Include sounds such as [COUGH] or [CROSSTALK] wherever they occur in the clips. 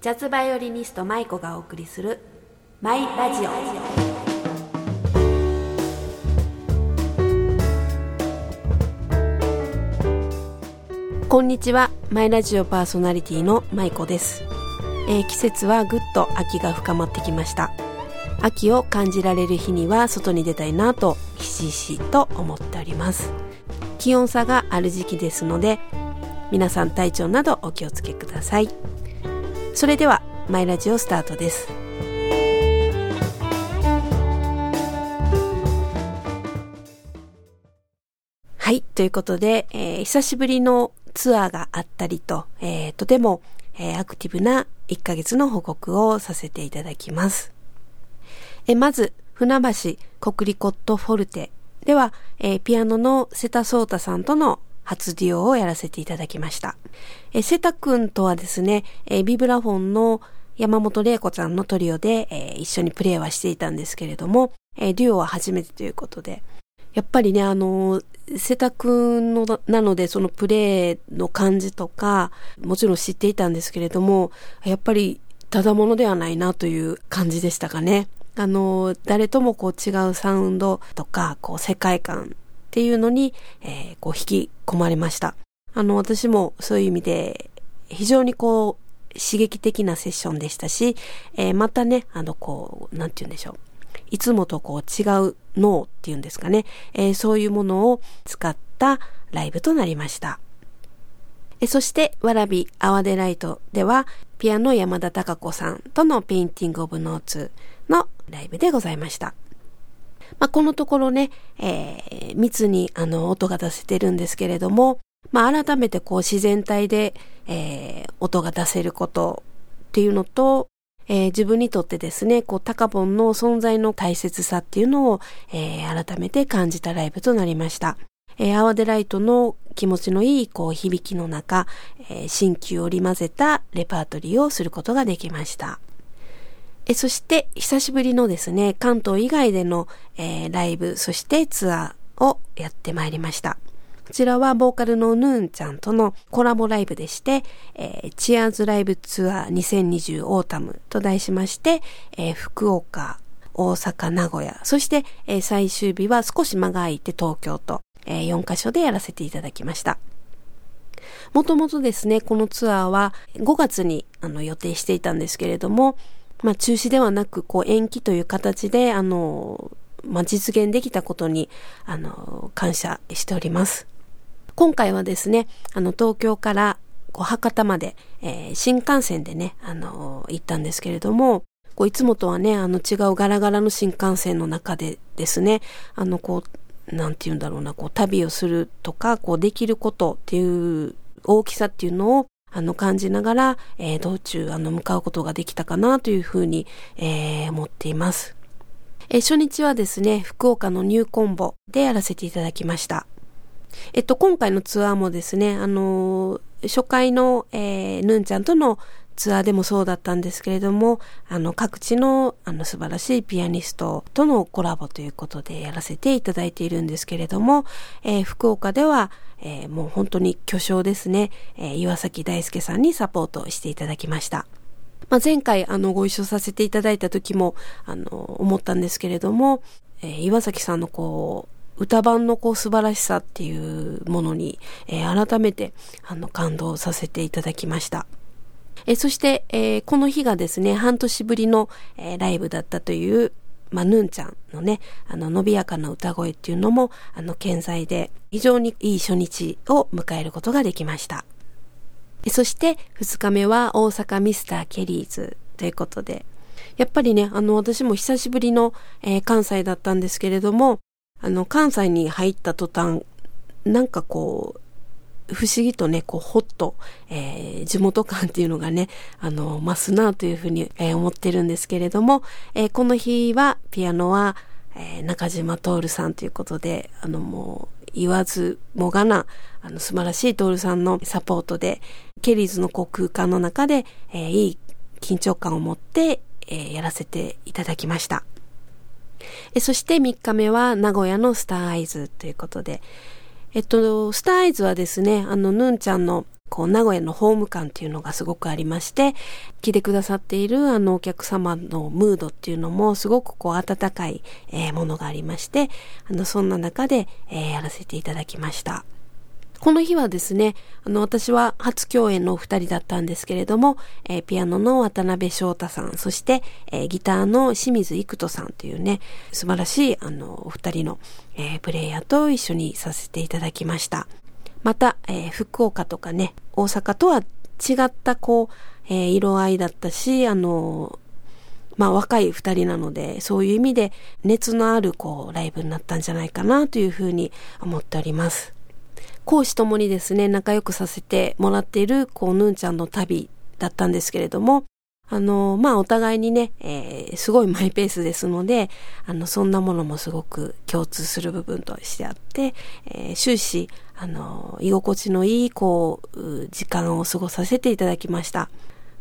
ジャズバイオリニスト舞子がお送りするマイラジオ。こんにちは。マイラジオパーソナリティの舞子です、えー、季節はぐっと秋が深まってきました。秋を感じられる日には外に出たいなとひしひしと思っております。気温差がある時期ですので皆さん体調などお気をつけください。それではマイラジオスタートですはいということで、えー、久しぶりのツアーがあったりと、えー、とても、えー、アクティブな1ヶ月の報告をさせていただきます。えまず、船橋国立コットフォルテでは、えピアノの瀬田壮太さんとの初デュオをやらせていただきました。え瀬田くんとはですね、えビブラフォンの山本玲子ちゃんのトリオで、え一緒にプレイはしていたんですけれども、えデュオは初めてということで、やっぱりね、あの、瀬田くんの、なので、そのプレイの感じとか、もちろん知っていたんですけれども、やっぱり、ただものではないなという感じでしたかね。あの、誰ともこう違うサウンドとか、こう世界観っていうのに、えー、こう引き込まれました。あの、私もそういう意味で、非常にこう、刺激的なセッションでしたし、えー、またね、あの、こう、なんて言うんでしょう。いつもとこう違う脳っていうんですかね、えー、そういうものを使ったライブとなりました。えそして、わらびアワデライトでは、ピアノ山田孝子さんとの Painting of Notes のライブでございました。まあ、このところね、えー、密にあの音が出せてるんですけれども、まあ、改めてこう自然体で、えー、音が出せることっていうのと、えー、自分にとってですね、こう、タカポンの存在の大切さっていうのを、えー、改めて感じたライブとなりました。えー、 Our Delight の気持ちのいい、こう、響きの中、えー、新旧を織り交ぜたレパートリーをすることができました。えそして、久しぶりのですね、関東以外での、えー、ライブ、そしてツアーをやってまいりました。こちらはボーカルのヌーンちゃんとのコラボライブでして、えー、 Cheers Live Tour 2020 Autumn と題しまして、えー、福岡、大阪、名古屋、そして、えー、最終日は少し間が空いて東京と、えー、4カ所でやらせていただきました。もともとですね、このツアーは5月にあの予定していたんですけれども、まあ、中止ではなく、こう、延期という形で、あの、まあ、実現できたことに、あの、感謝しております。今回はですね、あの、東京から、こう、博多まで、えー、新幹線でね、あの、行ったんですけれども、こう、いつもとはね、あの、違うガラガラの新幹線の中でですね、あの、こう、なんて言うんだろうな、こう、旅をするとか、こう、できることっていう大きさっていうのを、あの、感じながら、えー、道中、あの、向かうことができたかなというふうに、えー、思っています。えー、初日はですね、福岡のニューコンボでやらせていただきました。えっと、今回のツアーもですね、あの初回の、えー、ヌンちゃんとのツアーでもそうだったんですけれども、あの、各地の、あの、素晴らしいピアニストとのコラボということでやらせていただいているんですけれども、えー、福岡では、えー、もう本当に巨匠ですね、えー、岩崎大輔さんにサポートしていただきました。まあ、前回、あの、ご一緒させていただいた時も、あの、思ったんですけれども、えー、岩崎さんのこう、歌版のこう素晴らしさっていうものに、えー、改めてあの感動させていただきました。えそして、えー、この日がですね、半年ぶりの、えー、ライブだったという、まあ、ヌンちゃんのね、あの、伸びやかな歌声っていうのも、あの、健在で、非常にいい初日を迎えることができました。そして、二日目は大阪ミスターケリーズということで、やっぱりね、あの、私も久しぶりの、えー、関西だったんですけれども、あの、関西に入った途端、なんかこう、不思議とね、こう、ほっと、えー、地元感っていうのがね、あの、増すなというふうに、えー、思ってるんですけれども、えー、この日は、ピアノは、え中島徹さんということで、あの、もう、言わずもがな、あの、素晴らしい徹さんのサポートで、ケリーズのこう空間の中で、えいい緊張感を持って、えやらせていただきました。えそして3日目は名古屋のスターアイズということで、えっと、スターアイズはですね、あの、ヌンちゃんのこう、名古屋のホーム感っていうのがすごくありまして、来てくださっているあのお客様のムードっていうのもすごくこう、温かい、えー、ものがありまして、あの、そんな中で、えー、やらせていただきました。この日はですね、あの、私は初共演のお二人だったんですけれども、えー、ピアノの渡辺翔太さん、そして、えー、ギターの清水育人さんというね、素晴らしい、あの、お二人の、えー、プレイヤーと一緒にさせていただきました。また、え福岡とかね、大阪とは違った、こう、え色合いだったし、あの、まあ若い二人なので、そういう意味で熱のあるこうライブになったんじゃないかなというふうに思っております。講師ともにですね、仲良くさせてもらっている、こう、ヌンちゃんの旅だったんですけれども、あの、まあ、お互いにね、えー、すごい [LAUGHS] マイペースですので、あの、そんなものもすごく共通する部分としてあって、えー、終始、あの、居心地のいい、こう、時間を過ごさせていただきました。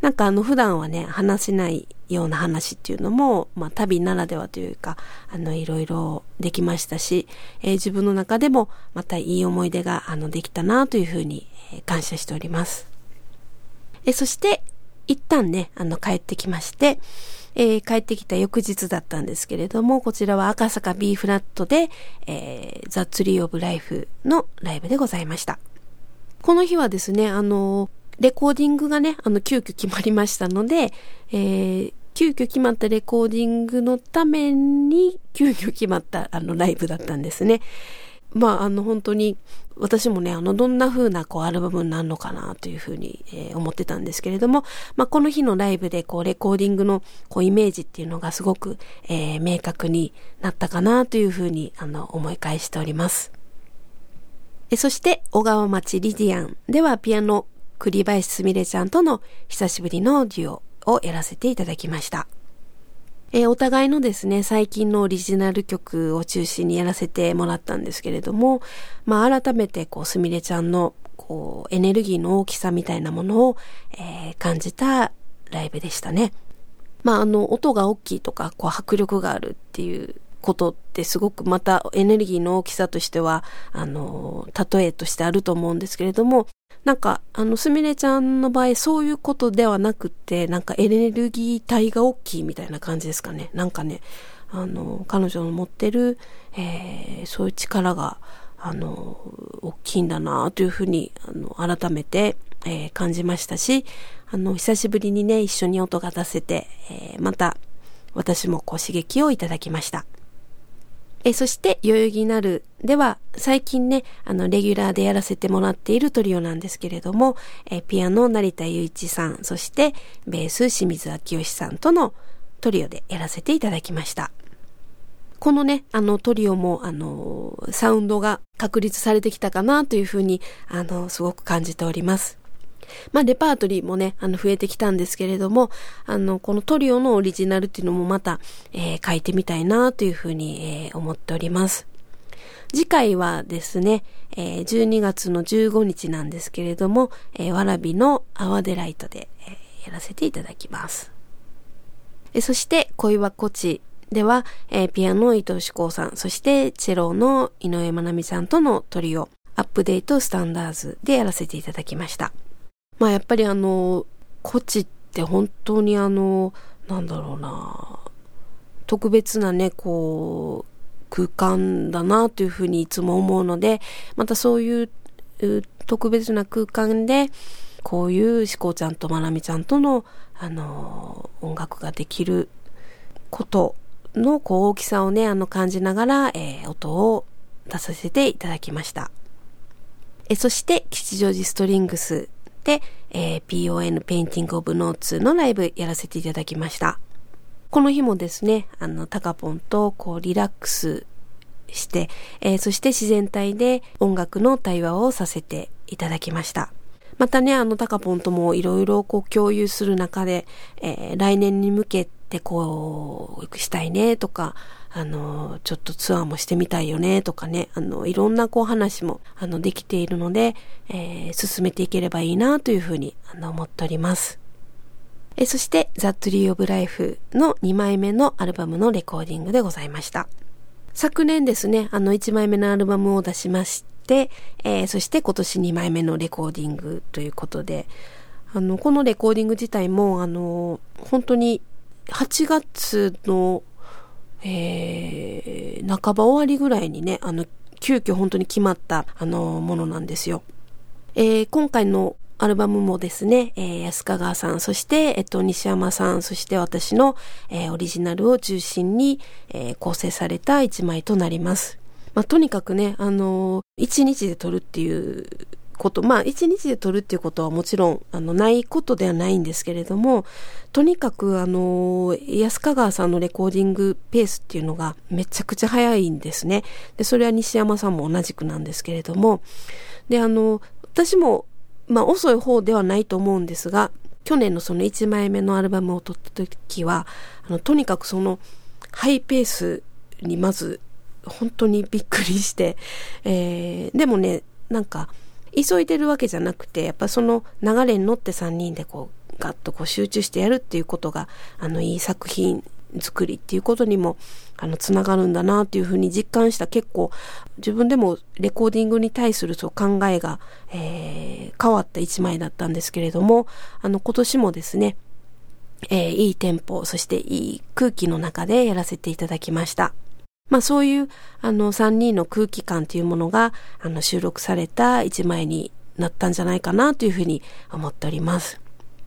なんかあの普段はね、話せないような話っていうのも、まあ旅ならではというか、あのいろいろできましたし、えー、自分の中でもまたいい思い出があのできたなというふうに、え、感謝しております。えー、そして、一旦ね、あの帰ってきまして、えー、帰ってきた翌日だったんですけれども、こちらは赤坂 B フラットで、えー、ザ・ツリー・オブ・ライフのライブでございました。この日はですね、あのレコーディングがね、あの、急遽決まりましたので、えー、急遽決まったレコーディングのために、急遽決まった、あの、ライブだったんですね。まあ、あの、本当に、私もね、あの、どんな風な、こう、アルバムになるのかな、というふうに、えー、思ってたんですけれども、まあ、この日のライブで、こう、レコーディングの、こう、イメージっていうのがすごく、えー、明確になったかな、というふうに、あの、思い返しております。えそして、小川町リディアンでは、ピアノ、栗林すみれちゃんとの久しぶりのデュオをやらせていただきました。えー、お互いのですね、最近のオリジナル曲を中心にやらせてもらったんですけれども、まあ改めてこう、すみれちゃんのこう、エネルギーの大きさみたいなものを、えー、感じたライブでしたね。まああの、音が大きいとか、こう、迫力があるっていうことってすごくまたエネルギーの大きさとしては、あの、例えとしてあると思うんですけれども、なんか、あの、すみれちゃんの場合、そういうことではなくて、なんかエネルギー体が大きいみたいな感じですかね。なんかね、あの、彼女の持ってる、えー、そういう力が、あの、大きいんだなというふうに、あの、改めて、えー、感じましたし、あの、久しぶりにね、一緒に音が出せて、えー、また、私もこう刺激をいただきました。えそして、代々木なるでは、最近ね、あの、レギュラーでやらせてもらっているトリオなんですけれども、えピアノ成田雄一さん、そして、ベース清水明義さんとのトリオでやらせていただきました。このね、あのトリオも、あの、サウンドが確立されてきたかなというふうに、あの、すごく感じております。まあ、レパートリーもね、あの、増えてきたんですけれども、あの、このトリオのオリジナルっていうのもまた、えー、書いてみたいなというふうに、えー、思っております。次回はですね、えー、12月の15日なんですけれども、えー、わらびのアワデライトで、えー、やらせていただきます。えそして、恋はこちでは、え、ピアノの伊藤志功さん、そしてチェロの井上まなみさんとのトリオ、アップデートスタンダーズでやらせていただきました。まあやっぱりあの、コチって本当にあの、なんだろうな、特別なね、こう、空間だなというふうにいつも思うので、またそういう特別な空間で、こういうしこちゃんとまなみちゃんとの、あの、音楽ができることのこう大きさをね、あの感じながら、えー、音を出させていただきました。えそして、吉祥寺 Strings で、えー、PON Painting of Notes のライブやらせていただきました。この日もですね、あの、タカポンとこうリラックスして、えー、そして自然体で音楽の対話をさせていただきました。またね、あの、タカポンともいろいろこう共有する中で、えー、来年に向けてこう、したいねとか、あの、ちょっとツアーもしてみたいよねとかね、あの、いろんなこう話も、あの、できているので、えー、進めていければいいなというふうに、あの、思っております。えそして、ザ・トゥリー・オブ・ライフの2枚目のアルバムのレコーディングでございました。昨年ですね、あの1枚目のアルバムを出しまして、えー、そして今年2枚目のレコーディングということで、あの、このレコーディング自体も、あの、本当に8月の、えー、半ば終わりぐらいにね、あの、急遽本当に決まった、あの、ものなんですよ。えー、今回のアルバムもですね、えー、安川さん、そして、えっと、西山さん、そして私の、えー、オリジナルを中心に、えー、構成された一枚となります。まあ、とにかくね、あのー、一日で撮るっていうこと、まあ、一日で撮るっていうことはもちろん、あの、ないことではないんですけれども、とにかく、あの、安川さんのレコーディングペースっていうのがめちゃくちゃ早いんですね。で、それは西山さんも同じくなんですけれども、で、あの、私も、まあ、遅い方ではないと思うんですが、去年のその1枚目のアルバムを撮った時は、あの、とにかくその、ハイペースにまず、本当にびっくりして、えー、でもね、なんか、急いでるわけじゃなくて、やっぱその流れに乗って3人でこう、ガッとこう集中してやるっていうことが、あの、いい作品作りっていうことにも、あの、つながるんだなっていうふうに実感した結構、自分でもレコーディングに対するそう考えが、えー、変わった一枚だったんですけれども、あの、今年もですね、えー、いいテンポ、そしていい空気の中でやらせていただきました。まあそういう、あの、3人の空気感というものが、あの、収録された一枚になったんじゃないかなというふうに思っております。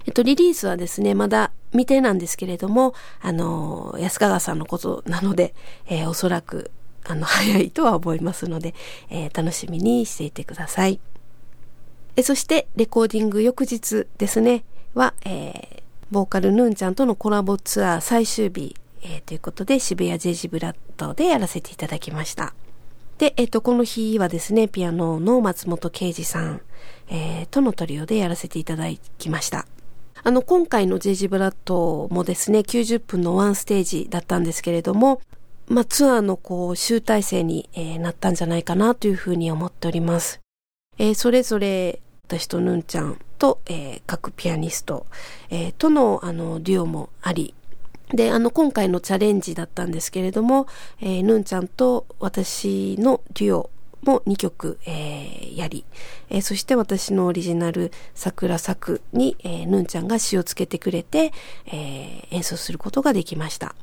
えっと、リリースはですね、まだ未定なんですけれども、あの、安川さんのことなので、えー、おそらく、あの、早いとは思いますので、えー、楽しみにしていてください。えそして、レコーディング翌日ですね、は、えー、ボーカルヌンちゃんとのコラボツアー最終日えー、ということで渋谷ジェジブラッドでやらせていただきました。で、えっ、ー、と、この日はですね、ピアノの松本啓二さん、えー、とのトリオでやらせていただきました。あの、今回のジェジブラッドもですね、90分のワンステージだったんですけれども、まあ、ツアーのこう、集大成に、えー、なったんじゃないかなというふうに思っております。えー、それぞれ、私とヌンちゃんと、えー、各ピアニスト、えー、との、あの、デュオもあり、で、あの、今回のチャレンジだったんですけれども、えー、ヌンちゃんと私のデュオも2曲、えー、やり、えー、そして私のオリジナル桜作に、えー、ヌンちゃんが詩をつけてくれて、え、演奏することができました。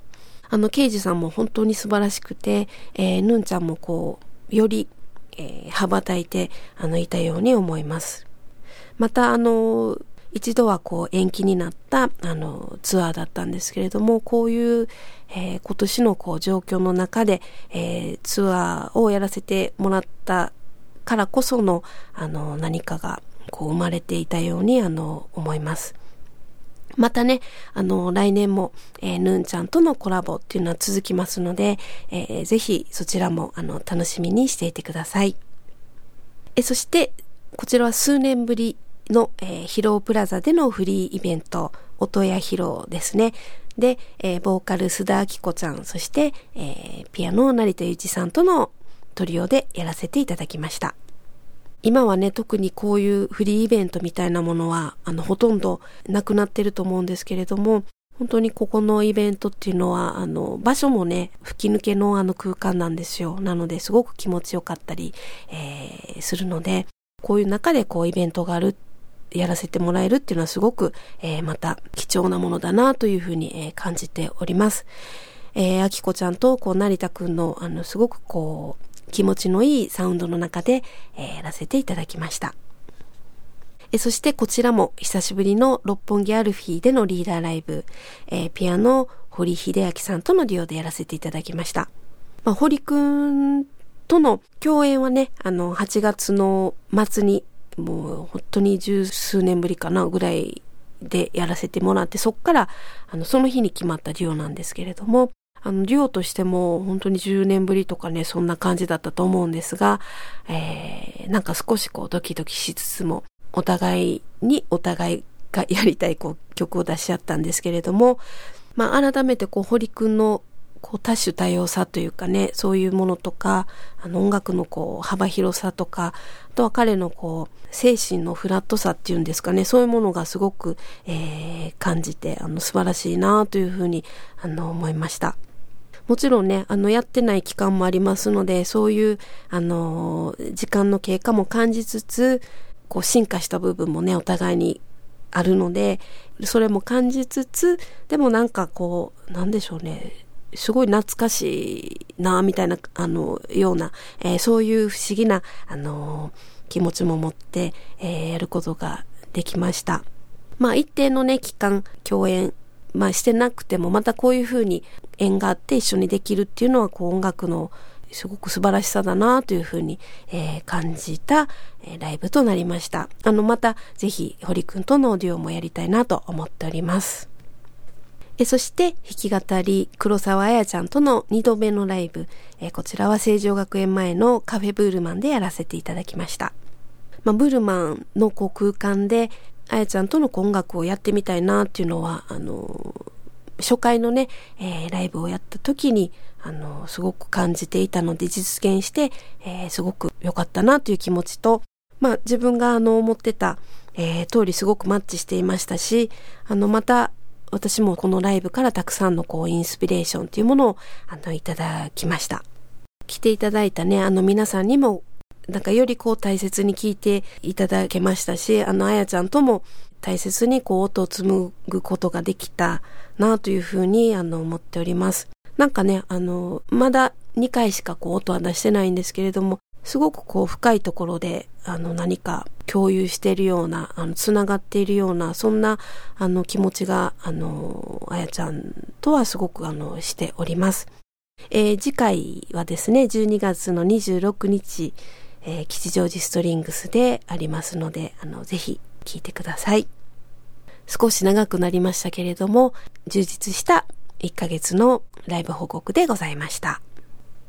あの、ケイジさんも本当に素晴らしくて、えー、ヌンちゃんもこう、より、え、羽ばたいて、あの、いたように思います。また、あの、一度はこう延期になったあのツアーだったんですけれども、こういう、えー、今年のこう状況の中で、えー、ツアーをやらせてもらったからこそのあの何かがこう生まれていたようにあの思います。またね、あの、来年も、えー、ヌンちゃんとのコラボっていうのは続きますので、えー、ぜひそちらも、あの、楽しみにしていてください。えそして、こちらは数年ぶりの、えー、披露プラザでのフリーイベント、音や披露ですね。で、えー、ボーカル須田明子ちゃん、そして、えー、ピアノ成田ゆうさんとのトリオでやらせていただきました。今はね、特にこういうフリーイベントみたいなものは、あの、ほとんどなくなってると思うんですけれども、本当にここのイベントっていうのは、あの、場所もね、吹き抜けのあの空間なんですよ。なので、すごく気持ちよかったり、えー、するので、こういう中でこうイベントがあるやらせてもらえるっていうのはすごく、えー、また貴重なものだなというふうに、えー、感じております。えー、あきこちゃんと、こう、成田くんの、あの、すごくこう、気持ちのいいサウンドの中で、えー、やらせていただきました。えそしてこちらも久しぶりの六本木アルフィーでのリーダーライブ、えー、ピアノ堀秀明さんとのデュオでやらせていただきました。まあ、堀くんとの共演はね、あの、8月の末にもう本当に十数年ぶりかなぐらいでやらせてもらって、そっから、あの、その日に決まったデュオなんですけれども、あの、デュオとしても本当に10年ぶりとかね、そんな感じだったと思うんですが、えー、なんか少しこうドキドキしつつも、お互いにお互いがやりたいこう曲を出し合ったんですけれども、まあ改めてこう堀くんのこう多種多様さというかね、そういうものとか、あの音楽のこう幅広さとか、あとは彼のこう精神のフラットさっていうんですかね、そういうものがすごく、えー、感じて、あの素晴らしいなというふうにあの思いました。もちろんね、あの、やってない期間もありますので、そういう、あの、時間の経過も感じつつ、こう、進化した部分もね、お互いにあるので、それも感じつつ、でもなんかこう、なんでしょうね、すごい懐かしいな、みたいな、あの、ような、えー、そういう不思議な、あの気持ちも持って、えー、やることができました。まあ、一定のね、期間、共演まあしてなくてもまたこういうふうに縁があって一緒にできるっていうのはこう音楽のすごく素晴らしさだなというふうに、えー、感じた、えー、ライブとなりました。あの、またぜひ堀くんとのオーディオもやりたいなと思っております。えそして弾き語り黒沢彩ちゃんとの2度目のライブ、えこちらは成城学園前のカフェブールマンでやらせていただきました。まあ、ブルマンのこう空間であやちゃんとの音楽をやってみたいなっていうのは、あの、初回のね、えー、ライブをやった時に、あの、すごく感じていたので実現して、えー、すごく良かったなという気持ちと、まあ自分があの思ってた、えー、通りすごくマッチしていましたし、あのまた私もこのライブからたくさんのこうインスピレーションというものをあのいただきました。来ていただいたね、あの皆さんにもなんかよりこう大切に聞いていただけましたし、あの、あやちゃんとも大切にこう音を紡ぐことができたなというふうにあの思っております。なんかね、あの、まだ2回しかこう音は出してないんですけれども、すごくこう深いところであの何か共有しているような、あの、つながっているような、そんなあの気持ちが、あの、あやちゃんとはすごくあのしております。えー、次回はですね、12月の26日、えー、吉祥寺ストリングスでありますので、あの、ぜひ聞いてください。少し長くなりましたけれども、充実した1ヶ月のライブ報告でございました。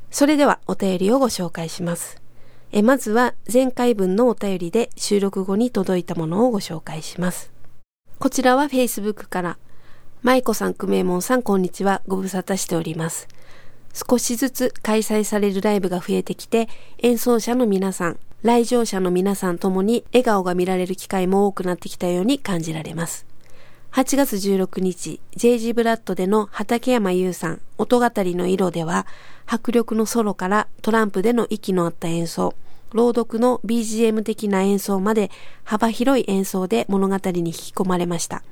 それではお便りをご紹介します。えまずは前回分のお便りで収録後に届いたものをご紹介します。こちらは Facebook から、舞子さん、久米門さん、こんにちは。ご無沙汰しております。少しずつ開催されるライブが増えてきて、演奏者の皆さん、来場者の皆さんともに笑顔が見られる機会も多くなってきたように感じられます。8月16日、JG ブラッドでの畠山優さん、音語りの色では、迫力のソロからトランプでの息の合った演奏、朗読の BGM 的な演奏まで幅広い演奏で物語に引き込まれました。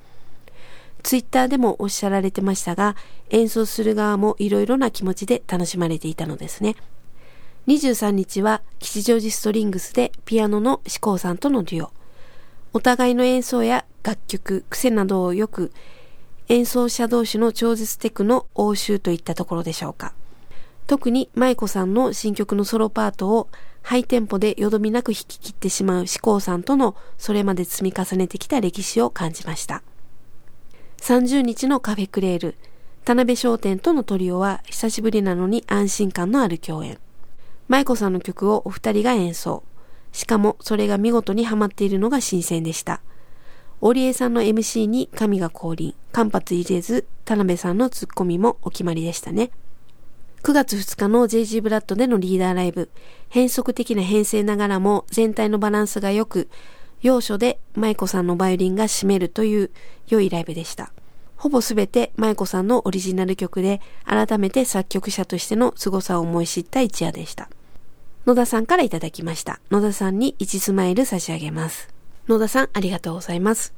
ツイッターでもおっしゃられてましたが、演奏する側もいろいろな気持ちで楽しまれていたのですね。23日は吉祥寺ストリングスでピアノの志功さんとのデュオ。お互いの演奏や楽曲、癖などをよく演奏者同士の超絶テクの応酬といったところでしょうか。特に舞子さんの新曲のソロパートをハイテンポでよどみなく弾き切ってしまう志功さんとのそれまで積み重ねてきた歴史を感じました。30日のカフェクレール、田辺商店とのトリオは久しぶりなのに安心感のある共演。舞子さんの曲をお二人が演奏。しかもそれが見事にハマっているのが新鮮でした。織江さんの MC に神が降臨、間髪入れず、田辺さんのツッコミもお決まりでしたね。9月2日の JG ブラッドでのリーダーライブ、変則的な編成ながらも全体のバランスが良く、要所で舞子さんのバイオリンが占めるという良いライブでした。ほぼすべて舞子さんのオリジナル曲で改めて作曲者としての凄さを思い知った一夜でした。野田さんからいただきました。野田さんに1スマイル差し上げます。野田さんありがとうございます。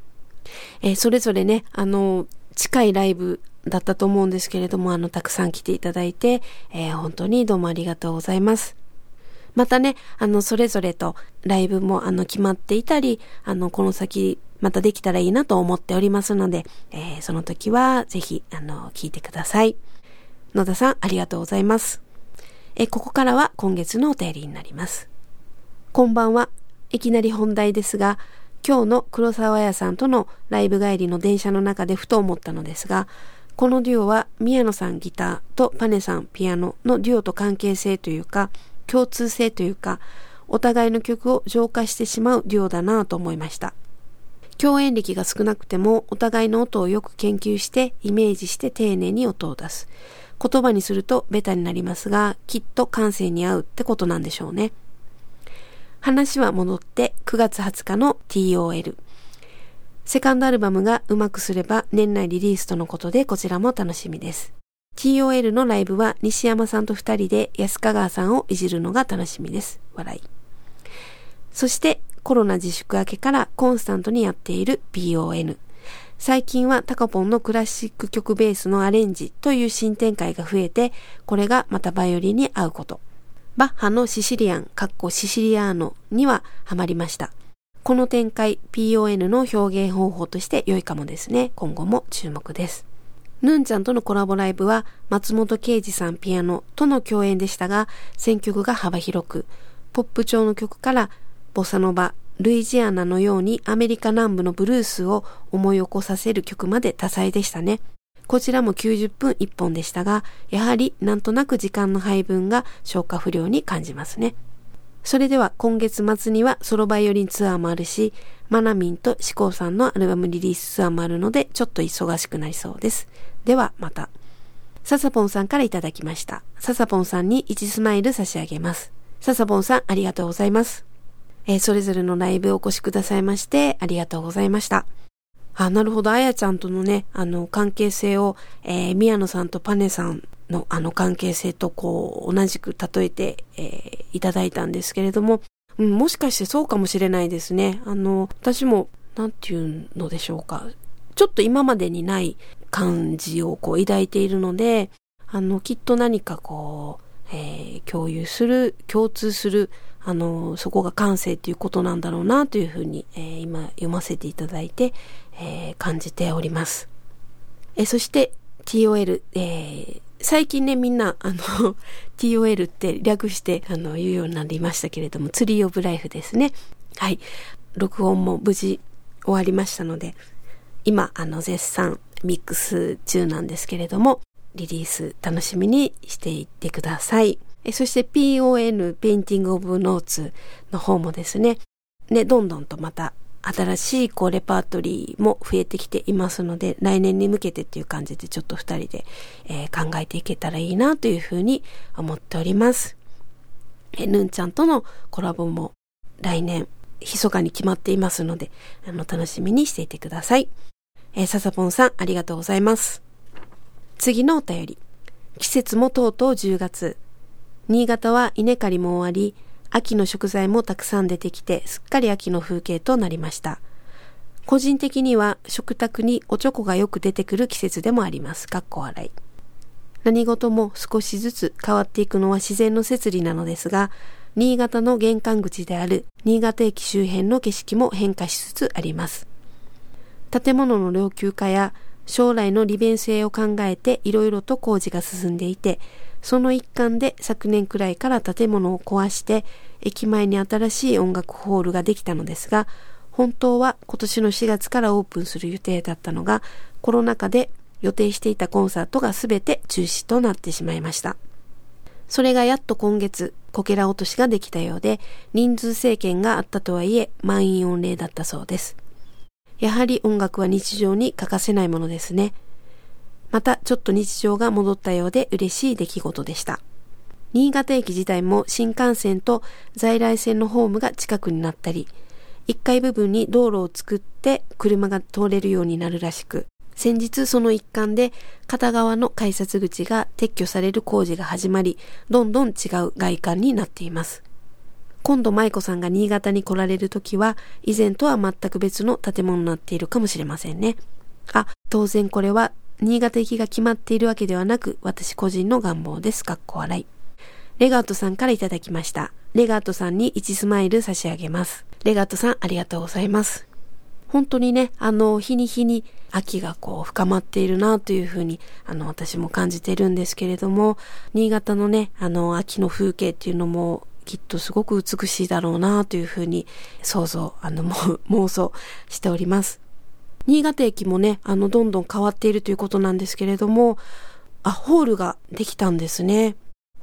えー、それぞれね、あの、近いライブだったと思うんですけれども、あの、たくさん来ていただいて、えー、本当にどうもありがとうございます。またね、あの、それぞれとライブもあの、決まっていたり、あの、この先、またできたらいいなと思っておりますので、えー、その時はぜひ、あの、聞いてください。野田さん、ありがとうございます。え、ここからは今月のお便りになります。こんばんは。いきなり本題ですが、今日の黒沢屋さんとのライブ帰りの電車の中でふと思ったのですが、このデュオは宮野さんギターとパネさんピアノのデュオと関係性というか、共通性というか、お互いの曲を浄化してしまうデュオだなぁと思いました。共演歴が少なくてもお互いの音をよく研究してイメージして丁寧に音を出す。言葉にするとベタになりますが、きっと感性に合うってことなんでしょうね。話は戻って9月20日の TOL。セカンドアルバムがうまくすれば年内リリースとのことでこちらも楽しみです。TOL のライブは西山さんと二人で安川さんをいじるのが楽しみです。笑い。そしてコロナ自粛明けからコンスタントにやっている PON。最近はタカポンのクラシック曲ベースのアレンジという新展開が増えて、これがまたバイオリンに合うこと。バッハのシシリアン、カッコシシリアーノにはハマりました。この展開、PON の表現方法として良いかもですね。今後も注目です。ヌンちゃんとのコラボライブは松本啓治さんピアノとの共演でしたが、選曲が幅広く、ポップ調の曲からボサノバ、ルイジアナのようにアメリカ南部のブルースを思い起こさせる曲まで多彩でしたね。こちらも90分1本でしたが、やはりなんとなく時間の配分が消化不良に感じますね。それでは今月末にはソロバイオリンツアーもあるし、マナミンとシコーさんのアルバムリリースツアーもあるので、ちょっと忙しくなりそうです。ではまた。ササポンさんからいただきました。ササポンさんに1スマイル差し上げます。ササポンさんありがとうございます。えー、それぞれのライブをお越しくださいましてありがとうございました。あ、なるほど。あやちゃんとのね、あの、関係性を、えー、宮野さんとパネさんのあの関係性とこう、同じく例えて、えー、いただいたんですけれども、うん、もしかしてそうかもしれないですね。あの、私も、なんていうのでしょうか。ちょっと今までにない感じをこう抱いているので、あの、きっと何かこう、えー、共有する、共通する、あの、そこが感性っていうことなんだろうなというふうに、えー、今読ませていただいて、えー、感じております。えそして TOL、えー、最近ね、みんな、あの、[LAUGHS] TOL って略して、あの、言うようになりましたけれども、 Tree of Life ですね。はい。録音も無事終わりましたので、今、あの、絶賛ミックス中なんですけれども、リリース楽しみにしていってください。えそして PON、 Painting of Notesの方もですね、ね、どんどんとまた新しいこうレパートリーも増えてきていますので、来年に向けてっていう感じでちょっと二人で、えー、考えていけたらいいなというふうに思っております。えぬんちゃんとのコラボも来年、密かに決まっていますので、あの、楽しみにしていてください。えー、ささぽんさん、ありがとうございます。次のお便り。季節もとうとう10月。新潟は稲刈りも終わり、秋の食材もたくさん出てきて、すっかり秋の風景となりました。個人的には食卓におチョコがよく出てくる季節でもあります。かっこ笑い。何事も少しずつ変わっていくのは自然の摂理なのですが、新潟の玄関口である新潟駅周辺の景色も変化しつつあります。建物の老朽化や将来の利便性を考えていろいろと工事が進んでいて、その一環で昨年くらいから建物を壊して駅前に新しい音楽ホールができたのですが、本当は今年の4月からオープンする予定だったのが、コロナ禍で予定していたコンサートが全て中止となってしまいました。それがやっと今月、こけら落としができたようで、人数制限があったとはいえ、満員御礼だったそうです。やはり音楽は日常に欠かせないものですね。またちょっと日常が戻ったようで嬉しい出来事でした。新潟駅自体も新幹線と在来線のホームが近くになったり、1階部分に道路を作って車が通れるようになるらしく、先日その一環で片側の改札口が撤去される工事が始まり、どんどん違う外観になっています。今度舞子さんが新潟に来られる時は、以前とは全く別の建物になっているかもしれませんね。あ、当然これは、新潟行きが決まっているわけではなく、私個人の願望です。かっこ笑い。レガートさんからいただきました。レガートさんに1スマイル差し上げます。レガートさんありがとうございます。本当にね、あの、日に日に秋がこう深まっているなというふうに、あの、私も感じているんですけれども、新潟のね、あの、秋の風景っていうのもきっとすごく美しいだろうなというふうに想像、あの、妄想しております。新潟駅もね、あの、どんどん変わっているということなんですけれども、あ、ホールができたんですね。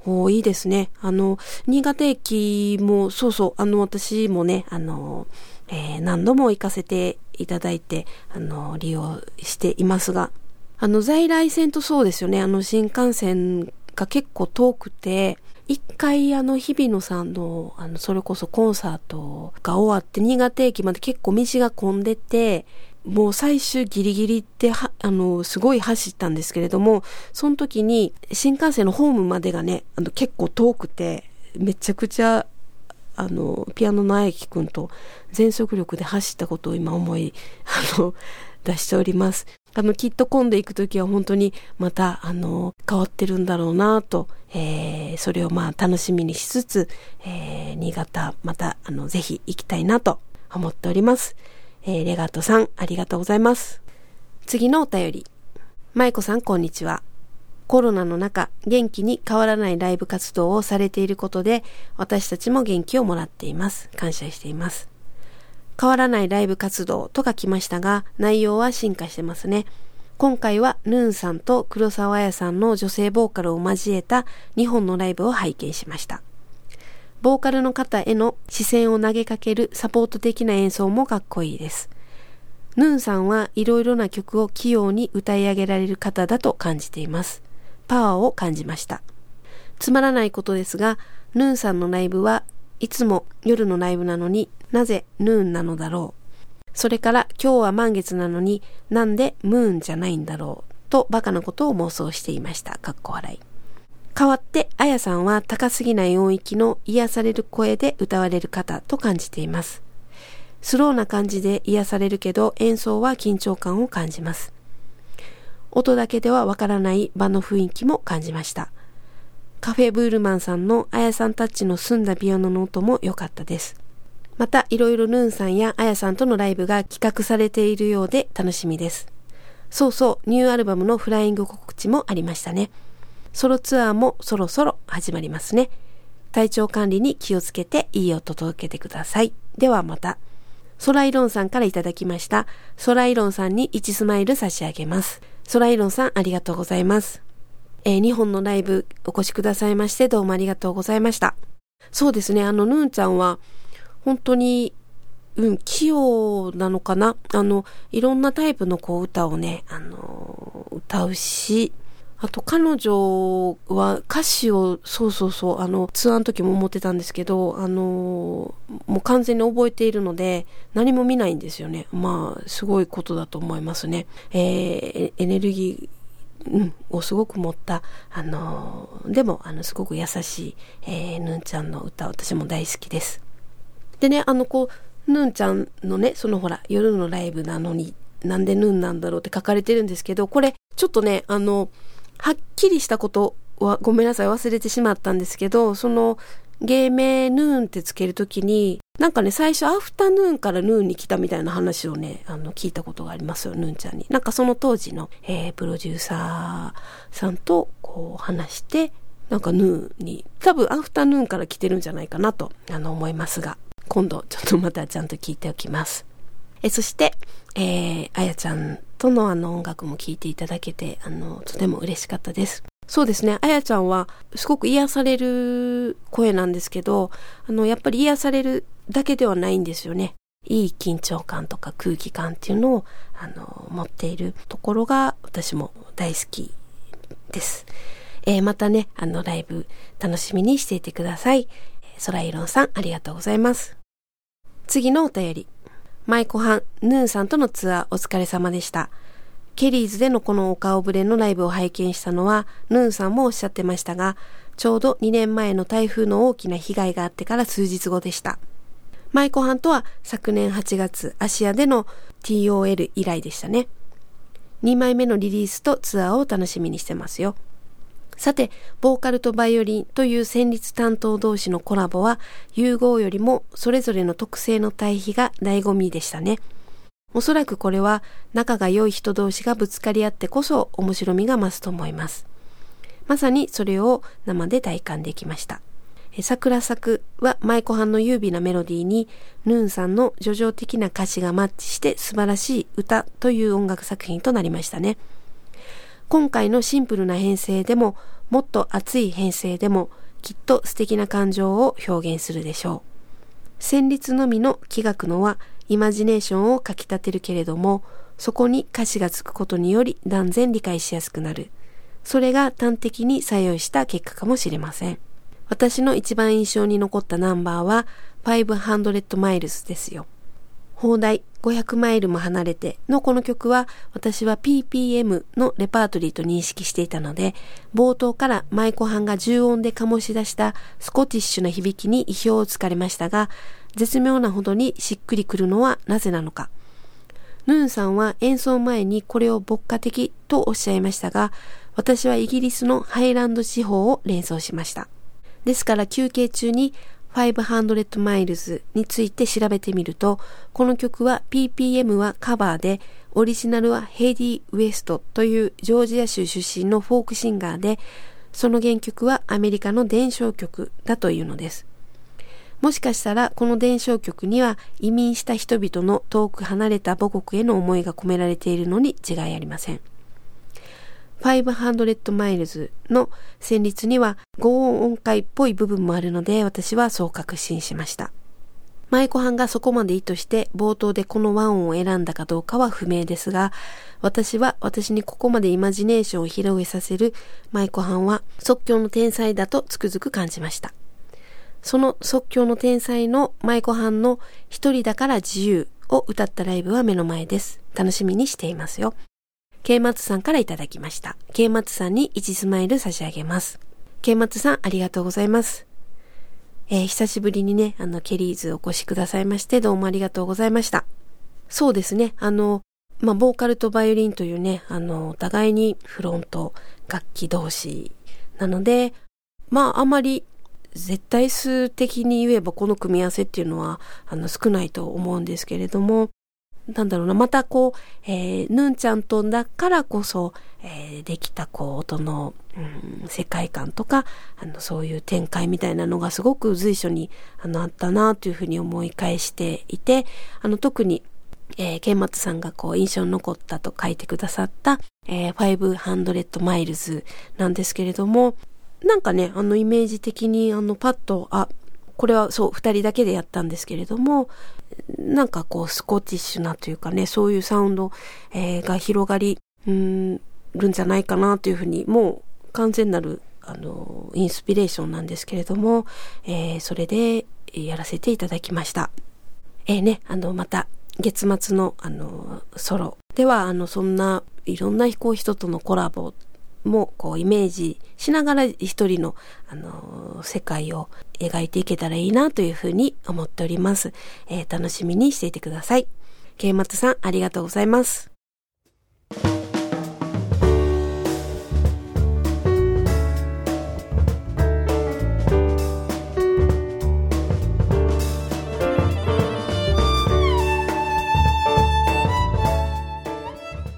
おいいですね。あの、新潟駅も、そうそう、あの、私もね、あの、えー、何度も行かせていただいて、あの、利用していますが、あの、在来線とそうですよね。あの、新幹線が結構遠くて、一回あの日比野さんのあのそれこそコンサートが終わって新潟駅まで結構道が混んでてもう最終ギリギリっては、あの、すごい走ったんですけれども、その時に新幹線のホームまでがね、あの結構遠くて、めちゃくちゃ、あの、ピアノのあきくんと全速力で走ったことを今思い、あの、出しております。あの、きっと混んでいく時は本当にまた、あの、変わってるんだろうなと、えー、それをまあ楽しみにしつつ、えー、新潟また、あの、ぜひ行きたいなと思っております。えー、レガートさん、ありがとうございます。次のお便り。舞子さん、こんにちは。コロナの中、元気に変わらないライブ活動をされていることで、私たちも元気をもらっています。感謝しています。変わらないライブ活動と書きましたが、内容は進化してますね。今回はヌーンさんと黒沢彩さんの女性ボーカルを交えた2本のライブを拝見しました。ボーカルの方への視線を投げかけるサポート的な演奏もかっこいいです。ヌーンさんはいろいろな曲を器用に歌い上げられる方だと感じています。パワーを感じました。つまらないことですが、ヌーンさんのライブはいつも夜のライブなのになぜヌーンなのだろう。それから今日は満月なのになんでムーンじゃないんだろう。とバカなことを妄想していました。かっこ笑い。代わって、あやさんは高すぎない音域の癒される声で歌われる方と感じています。スローな感じで癒されるけど演奏は緊張感を感じます。音だけではわからない場の雰囲気も感じました。カフェブールマンさんのあやさんたちの澄んだピアノの音も良かったです。また、いろいろヌーンさんやあやさんとのライブが企画されているようで楽しみです。そうそう、ニューアルバムのフライング告知もありましたね。ソロツアーもそろそろ始まりますね。体調管理に気をつけていい音届けてください。ではまた。ソライロンさんからいただきました。ソライロンさんに1スマイル差し上げます。ソライロンさんありがとうございます。えー、2本のライブお越しくださいましてどうもありがとうございました。そうですね、あの、ヌーンちゃんは本当に、うん、器用なのかなあの、いろんなタイプのこう歌をね、あの、歌うし、あと彼女は歌詞を、そうそうそう、あの、ツアーの時も思ってたんですけど、あの、もう完全に覚えているので、何も見ないんですよね。まあ、すごいことだと思いますね。えー、エネルギー、うん、をすごく持った、あの、でも、あの、すごく優しい、えー、ヌンちゃんの歌、私も大好きです。でね、あの、こう、ヌンちゃんのね、そのほら、夜のライブなのに、なんでヌンなんだろうって書かれてるんですけど、これ、ちょっとね、あの、はっきりしたことはごめんなさい忘れてしまったんですけど、その芸名ヌーンってつけるときに、なんかね、最初アフタヌーンからヌーンに来たみたいな話をね、あの、聞いたことがありますよ、ヌーンちゃんに。なんかその当時の、えー、プロデューサーさんとこう話して、なんかヌーンに、多分アフタヌーンから来てるんじゃないかなと、あの、思いますが、今度ちょっとまたちゃんと聞いておきます。えそして、えー、あやちゃんとのあの音楽も聴いていただけて、あの、とても嬉しかったです。そうですね。あやちゃんはすごく癒される声なんですけど、あの、やっぱり癒されるだけではないんですよね。いい緊張感とか空気感っていうのを、あの、持っているところが私も大好きです。えー、またね、あの、ライブ楽しみにしていてください。ソライロンさん、ありがとうございます。次のお便り。舞子はん、ヌーンさんとのツアーお疲れ様でした。ケリーズでのこのお顔ぶれのライブを拝見したのは、ヌーンさんもおっしゃってましたが、ちょうど2年前の台風の大きな被害があってから数日後でした。舞子はんとは昨年8月、アシアでの TOL 以来でしたね。2枚目のリリースとツアーを楽しみにしてますよ。さて、ボーカルとバイオリンという旋律担当同士のコラボは、融合よりもそれぞれの特性の対比が醍醐味でしたね。おそらくこれは仲が良い人同士がぶつかり合ってこそ面白みが増すと思います。まさにそれを生で体感できました。桜作は舞妓藩の優美なメロディーにヌーンさんの叙情的な歌詞がマッチして素晴らしい歌という音楽作品となりましたね。今回のシンプルな編成でも、もっと熱い編成でも、きっと素敵な感情を表現するでしょう。旋律のみの気学のは、イマジネーションをかき立てるけれども、そこに歌詞がつくことにより断然理解しやすくなる。それが端的に作用した結果かもしれません。私の一番印象に残ったナンバーは、500 miles ですよ。放題、500マイルも離れてのこの曲は私は PPM のレパートリーと認識していたので、冒頭から舞妓班が重音で醸し出したスコティッシュな響きに意表をつかれましたが、絶妙なほどにしっくりくるのはなぜなのか。ヌーンさんは演奏前にこれを牧歌的とおっしゃいましたが、私はイギリスのハイランド地方を連想しました。ですから休憩中に500 miles について調べてみると、この曲は PPM はカバーで、オリジナルはヘイディ・ウエストというジョージア州出身のフォークシンガーで、その原曲はアメリカの伝承曲だというのです。もしかしたらこの伝承曲には移民した人々の遠く離れた母国への思いが込められているのに違いありません。500 miles の旋律には合音音階っぽい部分もあるので私はそう確信しました。舞妓班がそこまで意図して冒頭でこの和音を選んだかどうかは不明ですが、私は私にここまでイマジネーションを広げさせる舞妓班は即興の天才だとつくづく感じました。その即興の天才の舞妓班の一人だから自由を歌ったライブは目の前です。楽しみにしていますよ。K 松さんからいただきました。K 松さんに1スマイル差し上げます。K 松さんありがとうございます。えー、久しぶりにね、あの、ケリーズお越しくださいまして、どうもありがとうございました。そうですね、あの、まあ、ボーカルとバイオリンというね、あの、お互いにフロント楽器同士なので、まあ、あまり絶対数的に言えばこの組み合わせっていうのは、あの、少ないと思うんですけれども、なんだろうな、またこう、えー、ヌンちゃんとだからこそ、えー、できたこう音の、うん、世界観とか、あの、そういう展開みたいなのがすごく随所にあのあったなというふうに思い返していて、あの、特に、えー、ケンマツさんがこう印象に残ったと書いてくださった、えー、500マイルズなんですけれども、なんかね、あのイメージ的にあのパッと、あ、これはそう、二人だけでやったんですけれども、なんかこう、スコティッシュなというかね、そういうサウンド、えー、が広がり、うん、るんじゃないかなというふうに、もう完全なる、あの、インスピレーションなんですけれども、えー、それでやらせていただきました。えー、ね、あの、また、月末の、あの、ソロでは、あの、そんないろんな飛行人とのコラボもこうイメージしながら一人の、あのー、世界を描いていけたらいいなというふうに思っております。えー、楽しみにしていてください。ケイマツさん、ありがとうございます。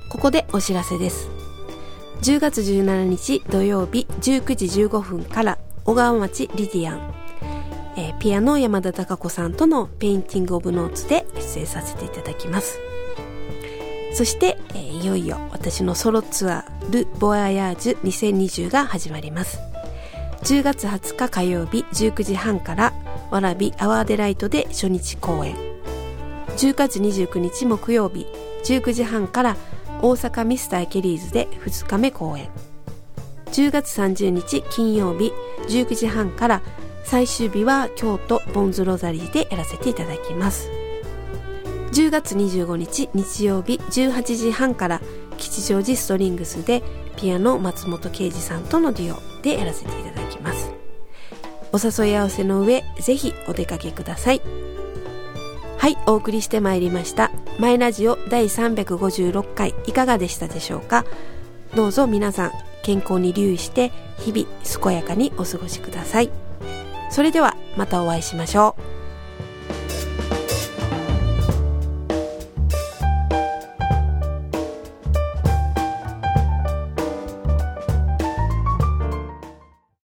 ここでお知らせです。10月17日土曜日19時15分から小川町 Lydian、えー、ピアノ山田孝子さんとの Painting of Notes で出演させていただきます。そして、えー、いよいよ私のソロツアー Le Voyage 2020が始まります。10月20日火曜日19時半から蕨 Our Delight で初日公演。10月29日木曜日19時半から大阪 Mister Kelly's で2日目公演。10月30日金曜日19時半から最終日は京都ボンズロザリーでやらせていただきます。10月25日日曜日18時半から吉祥寺ストリングスでピアノ松本啓二さんとのデュオでやらせていただきます。お誘い合わせの上ぜひお出かけください。はい、お送りしてまいりました。マイラジオ第356回いかがでしたでしょうか？どうぞ皆さん健康に留意して日々健やかにお過ごしください。それではまたお会いしましょう。